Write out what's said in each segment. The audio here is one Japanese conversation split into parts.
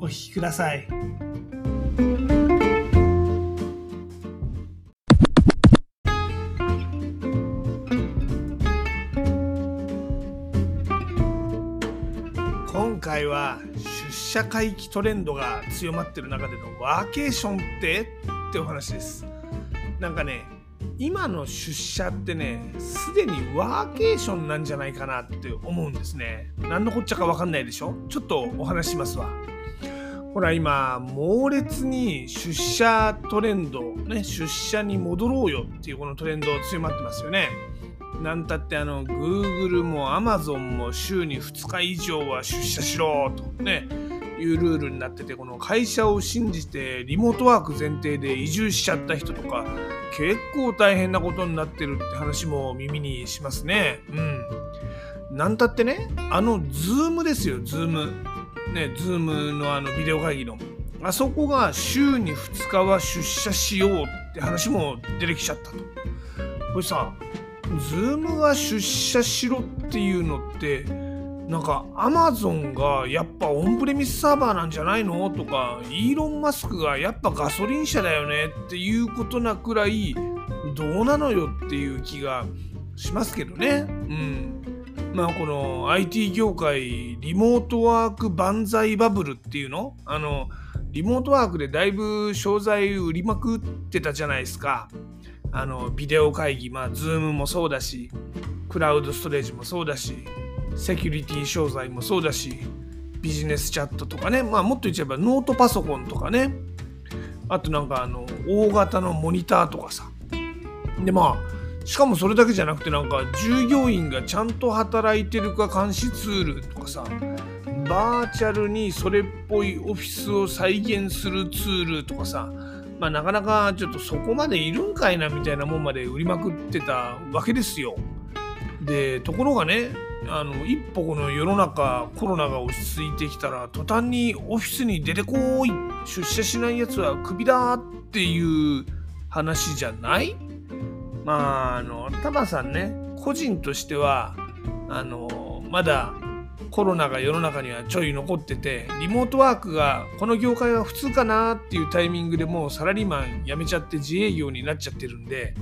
お聞きください。今回は出社回帰トレンドが強まってる中でのワーケーションってってお話ですなんかね今の出社ってねすでにワーケーションなんじゃないかなって思うんですね何のこっちゃか分かんないでしょちょっとお話ししますわほら今猛烈に出社トレンドね出社に戻ろうよっていうこのトレンド強まってますよねなんたってあの Google も Amazon も週に2日以上は出社しろとねいうルールになっててこの会社を信じてリモートワーク前提で移住しちゃった人とか結構大変なことになってるって話も耳にしますね。うん。なんたってねあの Zoom ですよ Zoom。ね Zoom のあのビデオ会議の。あそこが週に2日は出社しようって話も出てきちゃったと。これさズームが出社しろっていうのってなんかアマゾンがやっぱオンプレミスサーバーなんじゃないのとかイーロン・マスクがやっぱガソリン車だよねっていうことなくらいどうなのよっていう気がしますけどね。うん。まあこの IT 業界リモートワーク万歳バブルっていうの？あのリモートワークでだいぶ商材売りまくってたじゃないですか。あのビデオ会議、まあ、Zoom もそうだし、クラウドストレージもそうだし、セキュリティ商材もそうだし、ビジネスチャットとかね、まあ、もっと言っちゃえばノートパソコンとかね、あとなんかあの大型のモニターとかさ。でまあ、しかもそれだけじゃなくてなんか従業員がちゃんと働いてるか監視ツールとかさ、バーチャルにそれっぽいオフィスを再現するツールとかさ、まあ、なかなかちょっとそこまでいるんかいなみたいなもんまで売りまくってたわけですよ。でところがねあの一歩この世の中コロナが落ち着いてきたら途端にオフィスに出てこい出社しないやつはクビだっていう話じゃない？まああのタマさんね個人としてはあのまだコロナが世の中にはちょい残っててリモートワークがこの業界は普通かなっていうタイミングでもうサラリーマン辞めちゃって自営業になっちゃってるんで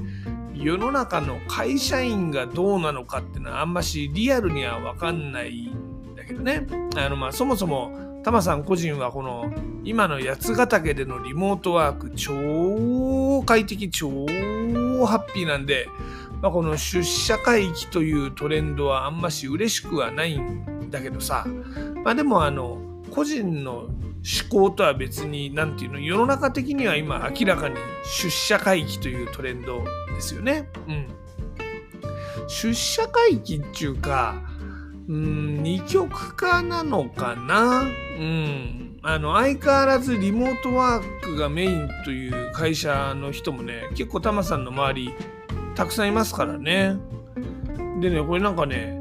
世の中の会社員がどうなのかっていうのはあんましリアルには分かんないんだけどね。あのまあそもそもタマさん個人はこの今の八ヶ岳でのリモートワーク超快適超ハッピーなんで、まあ、この出社回帰というトレンドはあんまし嬉しくはないんだけどさまあでもあの個人の思考とは別に何ていうの世の中的には今明らかに出社回帰というトレンドですよね。うん。出社回帰っていうかうん二極化なのかな？うん。あの相変わらずリモートワークがメインという会社の人もね結構タマさんの周りたくさんいますからね。でねこれなんかね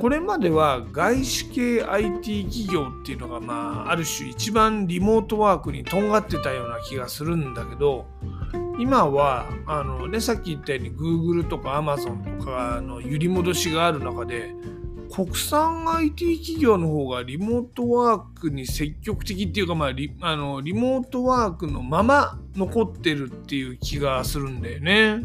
これまでは外資系 IT 企業っていうのがまあある種一番リモートワークにとんがってたような気がするんだけど今はあのねさっき言ったように Google とか Amazon とかの揺り戻しがある中で国産 IT 企業の方がリモートワークに積極的っていうか、まあ、リあのリモートワークのまま残ってるっていう気がするんだよね。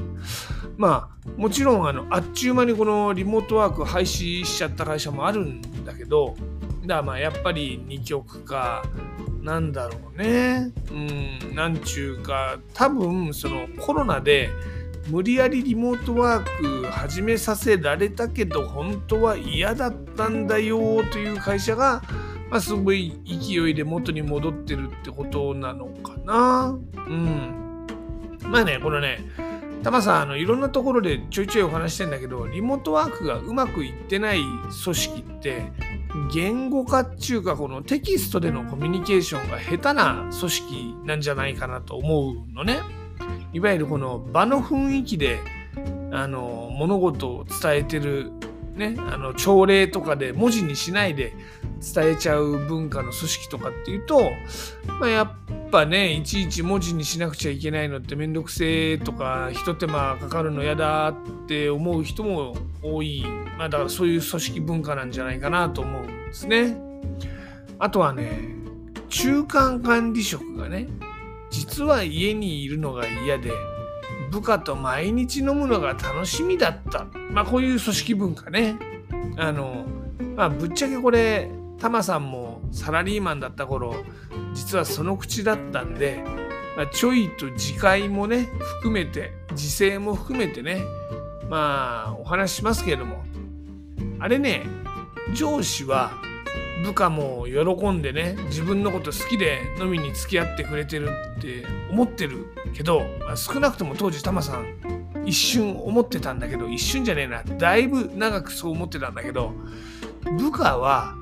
まあもちろんあのあっちゅう間にこのリモートワーク廃止しちゃった会社もあるんだけどだからまあやっぱり二極化なんだろうね。うんなんちゅうか多分そのコロナで無理やりリモートワーク始めさせられたけど本当は嫌だったんだよという会社が、まあ、すごい勢いで元に戻ってるってことなのかな。うん。まあねこのねタマさんあのいろんなところでちょいちょいお話してんだけどリモートワークがうまくいってない組織って言語化っていうかこのテキストでのコミュニケーションが下手な組織なんじゃないかなと思うのね。いわゆるこの場の雰囲気であの物事を伝えてる、ね、あの朝礼とかで文字にしないで伝えちゃう文化の組織とかっていうと、まあ、やっぱねいちいち文字にしなくちゃいけないのってめんどくせえとかひと手間かかるの嫌だって思う人も多い、まあ、だからそういう組織文化なんじゃないかなと思うんですね。あとはね中間管理職がね実は家にいるのが嫌で部下と毎日飲むのが楽しみだった。まあこういう組織文化ね。あの、まあぶっちゃけこれ、タマさんもサラリーマンだった頃、実はその口だったんで、まあ、ちょいと自戒もね、含めて、自制も含めてね、まあお話ししますけれども、あれね、上司は部下も喜んでね自分のこと好きで飲みに付き合ってくれてるって思ってるけど、ま、少なくとも当時タマさん一瞬思ってたんだけど一瞬じゃねえなだいぶ長くそう思ってたんだけど部下は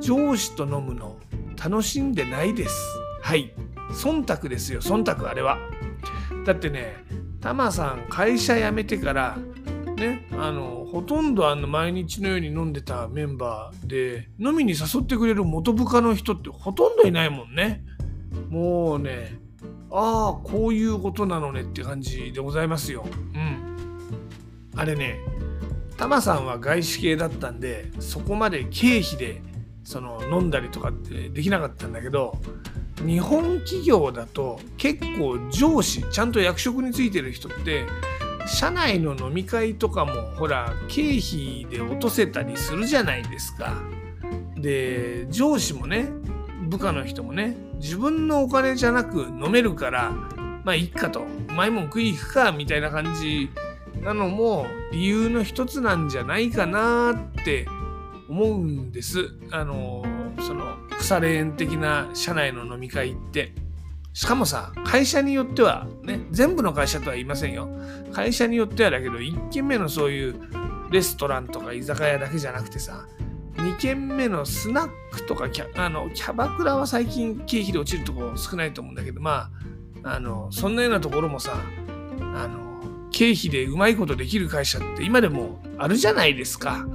上司と飲むの楽しんでないです。はい。忖度ですよ忖度あれは。だってねタマさん会社辞めてからね、あのほとんどあの毎日のように飲んでたメンバーで飲みに誘ってくれる元部下の人ってほとんどいないもんね。もうねああこういうことなのねって感じでございますよ。うん。あれねタマさんは外資系だったんでそこまで経費でその飲んだりとかってできなかったんだけど日本企業だと結構上司ちゃんと役職についてる人って社内の飲み会とかもほら経費で落とせたりするじゃないですか。で上司もね部下の人もね自分のお金じゃなく飲めるからまあいっかとうまいもん食い行くかみたいな感じなのも理由の一つなんじゃないかなって思うんです。あのその腐れ縁的な社内の飲み会って。しかもさ、会社によっては、ね、全部の会社とは言いませんよ。会社によってはだけど、1軒目のそういうレストランとか居酒屋だけじゃなくてさ、2軒目のスナックとかキャあのキャバクラは最近経費で落ちるとこ少ないと思うんだけど、まあ、あのそんなようなところもさ、あの経費でうまいことできる会社って今でもあるじゃないですか。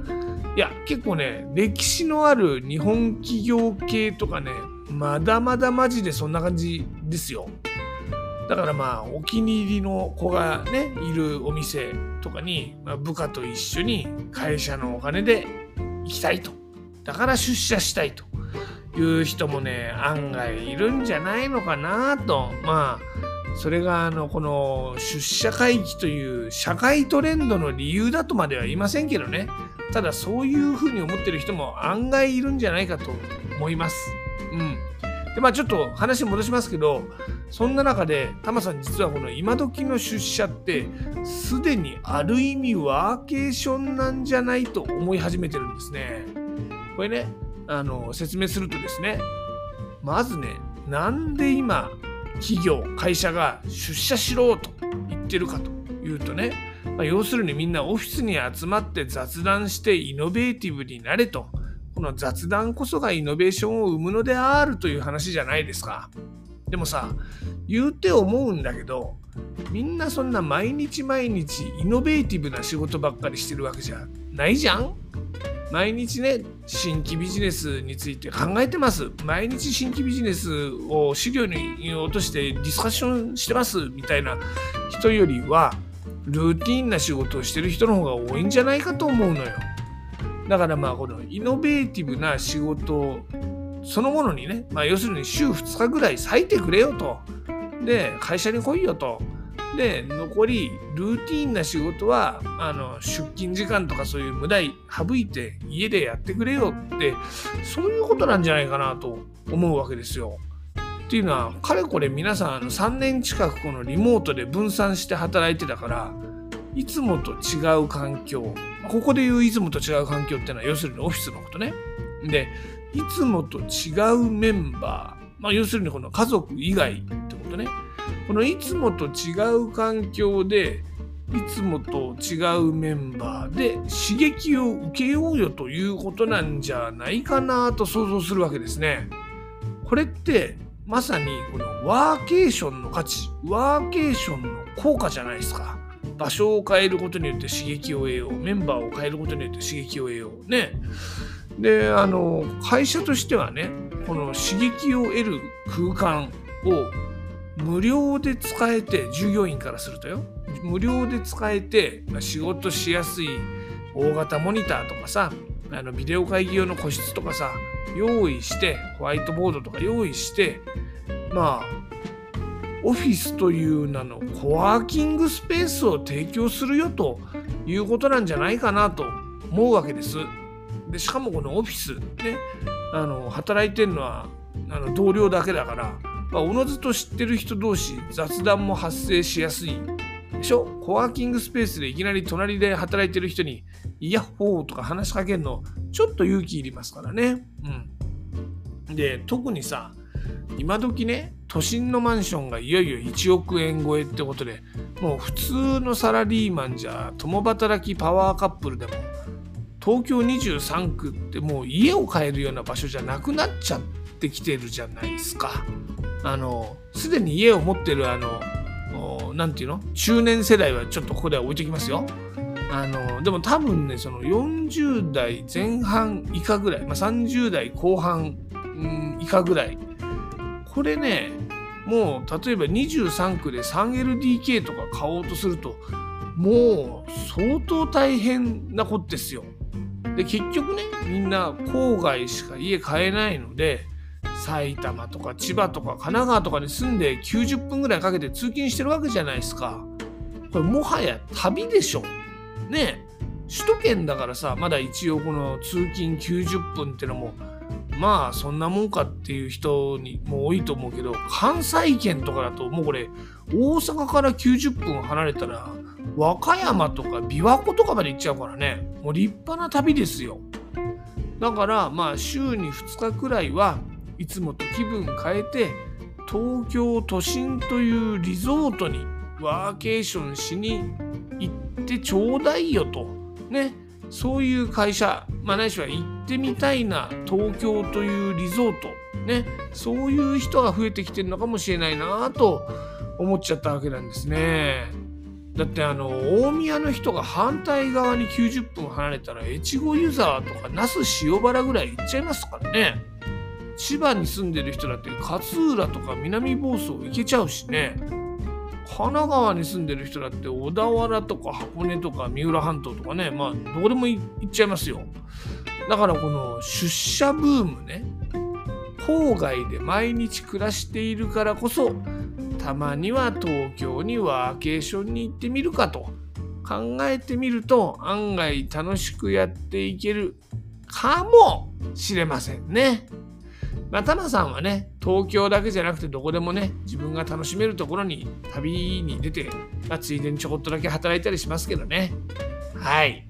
いや、結構ね、歴史のある日本企業系とかね、まだまだマジでそんな感じですよ。だからまあお気に入りの子がねいるお店とかに、まあ、部下と一緒に会社のお金で行きたいとだから出社したいという人もね案外いるんじゃないのかなとまあそれがあのこの出社会議という社会トレンドの理由だとまでは言いませんけどねただそういうふうに思ってる人も案外いるんじゃないかと思います。うん。で、まあちょっと話戻しますけど、そんな中で、タマさん実はこの今時の出社って、すでにある意味ワーケーションなんじゃないと思い始めてるんですね。これね、あの、説明するとですね、まずね、なんで今、企業、会社が出社しろと言ってるかというとね、まあ、要するにみんなオフィスに集まって雑談してイノベーティブになれと。この雑談こそがイノベーションを生むのであるという話じゃないですか。でもさ、言うて思うんだけど、みんなそんな毎日毎日イノベーティブな仕事ばっかりしてるわけじゃないじゃん毎日ね、新規ビジネスについて考えてます。毎日新規ビジネスを資料に落としてディスカッションしてますみたいな人よりは、ルーティンな仕事をしてる人の方が多いんじゃないかと思うのよ。だからまあこのイノベーティブな仕事そのものにね、まあ、要するに週2日ぐらい割いてくれよと。で、会社に来いよと。で、残りルーティーンな仕事はあの出勤時間とかそういう無駄省いて家でやってくれよって、そういうことなんじゃないかなと思うわけですよ。っていうのは、かれこれ皆さん3年近くこのリモートで分散して働いてたから、いつもと違う環境、ここで言ういつもと違う環境っていうのは要するにオフィスのことね。で、いつもと違うメンバー、まあ、要するにこの家族以外ってことね。このいつもと違う環境でいつもと違うメンバーで刺激を受けようよということなんじゃないかなと想像するわけですね。これってまさにこのワーケーションの価値ワーケーションの効果じゃないですか。場所を変えることによって刺激を得よう。メンバーを変えることによって刺激を得よう。ね。であの会社としてはねこの刺激を得る空間を無料で使えて従業員からするとよ。無料で使えて仕事しやすい大型モニターとかさあのビデオ会議用の個室とかさ用意してホワイトボードとか用意してまあオフィスという名のコワーキングスペースを提供するよということなんじゃないかなと思うわけです。でしかもこのオフィスねあの働いてるのはあの同僚だけだからまあ、おのずと知ってる人同士雑談も発生しやすいでしょ？コワーキングスペースでいきなり隣で働いてる人にイヤッホーとか話しかけるのちょっと勇気いりますからね。うん。で、特にさ、今時ね、都心のマンションがいよいよ1億円超えってことで、もう普通のサラリーマンじゃ共働きパワーカップルでも東京23区ってもう家を買えるような場所じゃなくなっちゃってきてるじゃないですか。あのすでに家を持ってるあの何て言うの？中年世代はちょっとここでは置いときますよ。あのでも多分ねその40代前半以下ぐらい、まあ、30代後半、以下ぐらいこれねもう例えば23区で 3LDK とか買おうとするともう相当大変なことですよ。で結局ねみんな郊外しか家買えないので埼玉とか千葉とか神奈川とかに住んで90分ぐらいかけて通勤してるわけじゃないですか。これもはや旅でしょ。ね首都圏だからさまだ一応この通勤90分ってのもまあそんなもんかっていう人にも多いと思うけど関西圏とかだともうこれ大阪から90分離れたら和歌山とか琵琶湖とかまで行っちゃうからね。もう立派な旅ですよ。だからまあ週に2日くらいはいつもと気分変えて東京都心というリゾートにワーケーションしに行ってちょうだいよと。ね。そういう会社、まあ、ないしは行ってみたいな東京というリゾートねそういう人が増えてきてるのかもしれないなと思っちゃったわけなんですね。だってあの大宮の人が反対側に90分離れたら越後湯沢とか那須塩原ぐらい行っちゃいますからね。千葉に住んでる人だって勝浦とか南房総行けちゃうしね神奈川に住んでる人だって小田原とか箱根とか三浦半島とかねまあどこでも行っちゃいますよだからこの出社ブームね郊外で毎日暮らしているからこそたまには東京にワーケーションに行ってみるかと考えてみると案外楽しくやっていけるかもしれませんね。まあ、タマさんはね、東京だけじゃなくてどこでもね、自分が楽しめるところに旅に出て、まあ、ついでにちょこっとだけ働いたりしますけどね。はい。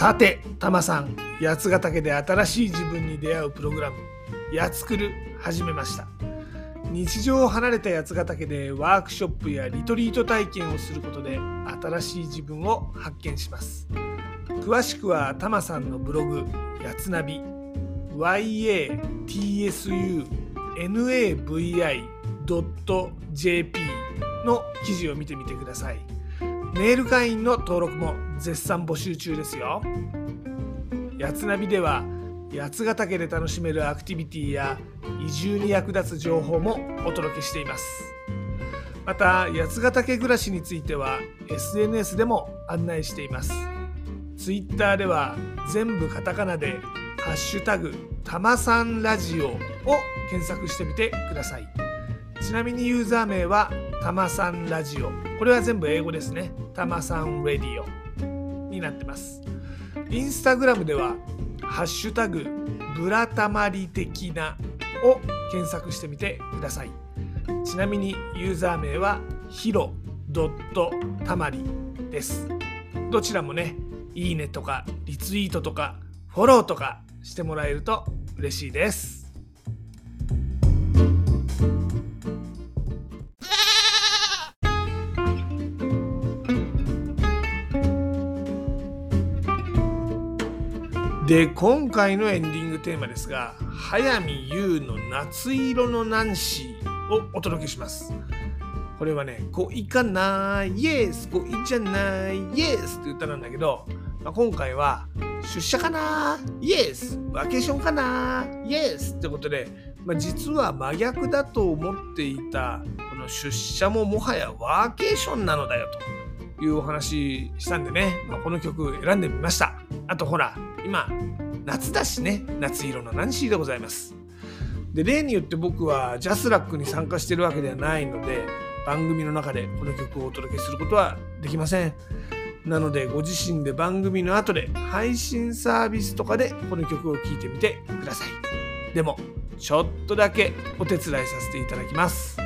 さて、タマさん、八ヶ岳で新しい自分に出会うプログラム、やつくる始めました。日常を離れた八ヶ岳でワークショップやリトリート体験をすることで新しい自分を発見します。詳しくはタマさんのブログやつナビ。Yatsunavi.jp の記事を見てみてください。メール会員の登録も絶賛募集中ですよ。やつナビでは八ヶ岳で楽しめるアクティビティや移住に役立つ情報もお届けしています。また八ヶ岳暮らしについては SNS でも案内しています。Twitter では全部カタカナで「ハッシュタグたまさんラジオ」を検索してみてください。ちなみにユーザー名はたまさんラジオ。これは全部英語ですね。たまさんラディオ。になってます。インスタグラムではハッシュタグブラタマリ的なを検索してみてください。ちなみにユーザー名はヒロドットたまりです。どちらもねいいねとかリツイートとかフォローとかしてもらえると嬉しいです。で今回のエンディングテーマですが早見優の夏色のナンシーをお届けします。これはね恋かなイエス恋じゃないイエスって歌なんだけど、まあ、今回は出社かなイエスワーケーションかなイエスってことで、まあ、実は真逆だと思っていたこの出社ももはやワーケーションなのだよというお話したんでね、まあ、この曲選んでみました。あとほら今夏だしね夏色のナンシーでございます。で例によって僕はジャスラックに参加してるわけではないので番組の中でこの曲をお届けすることはできません。なのでご自身で番組の後で配信サービスとかでこの曲を聴いてみてください。でもちょっとだけお手伝いさせていただきます。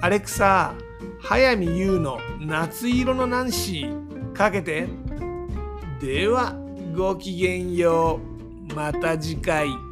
アレクサ早見優の夏色のナンシーかけて。ではごきげんようまた次回。